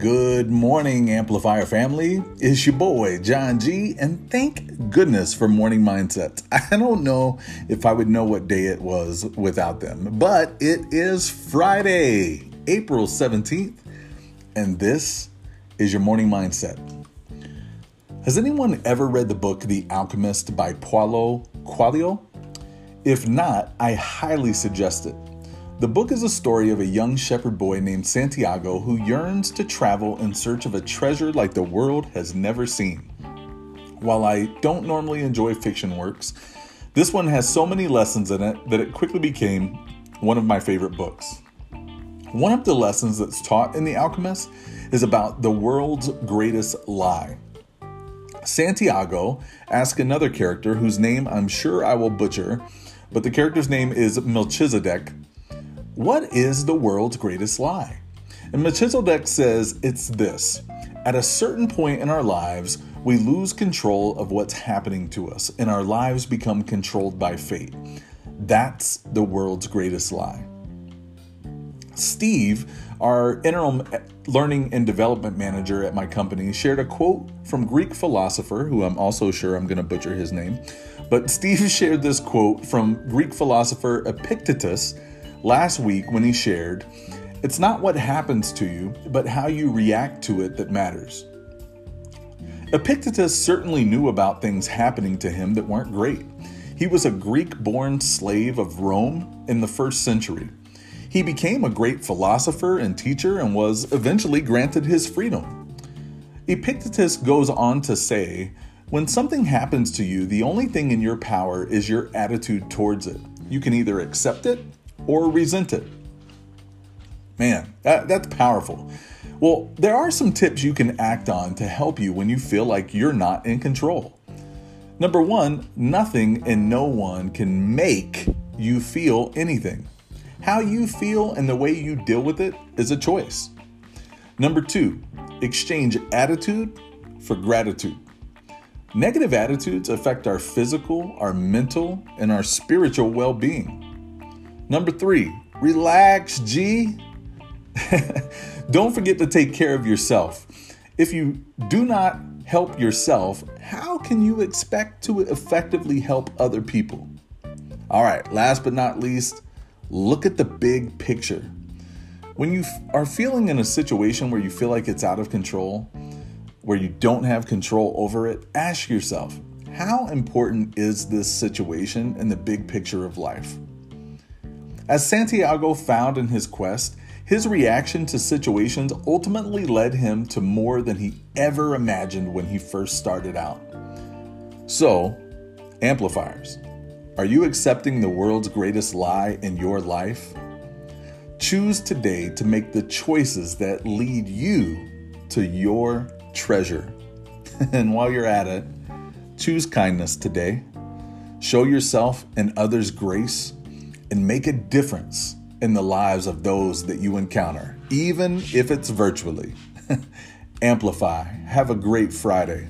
Good morning, Amplifier family. It's your boy, John G, and thank goodness for Morning Mindsets. I don't know if I would know what day it was without them, but it is Friday, April 17th, and this is your Morning Mindset. Has anyone ever read the book The Alchemist by Paulo Coelho? If not, I highly suggest it. The book is a story of a young shepherd boy named Santiago who yearns to travel in search of a treasure like the world has never seen. While I don't normally enjoy fiction works, this one has so many lessons in it that it quickly became one of my favorite books. One of the lessons that's taught in The Alchemist is about the world's greatest lie. Santiago asks another character whose name I'm sure I will butcher, but the character's name is Melchizedek what is the world's greatest lie? And Melchizedek says it's this At a certain point in our lives, we lose control of what's happening to us, and our lives become controlled by fate. That's the world's greatest lie. Steve, our interim learning and development manager at my company, shared a quote from Greek philosopher, who I'm also sure I'm going to butcher his name. But Steve shared this quote from Greek philosopher Epictetus last week when he shared, It's not what happens to you, but how you react to it that matters. Epictetus certainly knew about things happening to him that weren't great. He was a Greek born slave of Rome in the first century. He became a great philosopher and teacher and was eventually granted his freedom. Epictetus goes on to say, When something happens to you, the only thing in your power is your attitude towards it. You can either accept it or resent it. Man, that, that's powerful. Well, there are some tips you can act on to help you when you feel like you're not in control. Number one, nothing and no one can make you feel anything. How you feel and the way you deal with it is a choice. Number two, exchange attitude for gratitude. Negative attitudes affect our physical, our mental, and our spiritual well being. Number three, relax, G. Don't forget to take care of yourself. If you do not help yourself, how can you expect to effectively help other people? All right, last but not least, look at the big picture. When you are feeling in a situation where you feel like it's out of control, where you don't have control over it, ask yourself, how important is this situation in the big picture of life? As Santiago found in his quest, his reaction to situations ultimately led him to more than he ever imagined when he first started out. So, amplifiers, are you accepting the world's greatest lie in your life? Choose today to make the choices that lead you to your treasure. and while you're at it, choose kindness today. Show yourself and others grace and make a difference in the lives of those that you encounter, even if it's virtually. Amplify. Have a great Friday.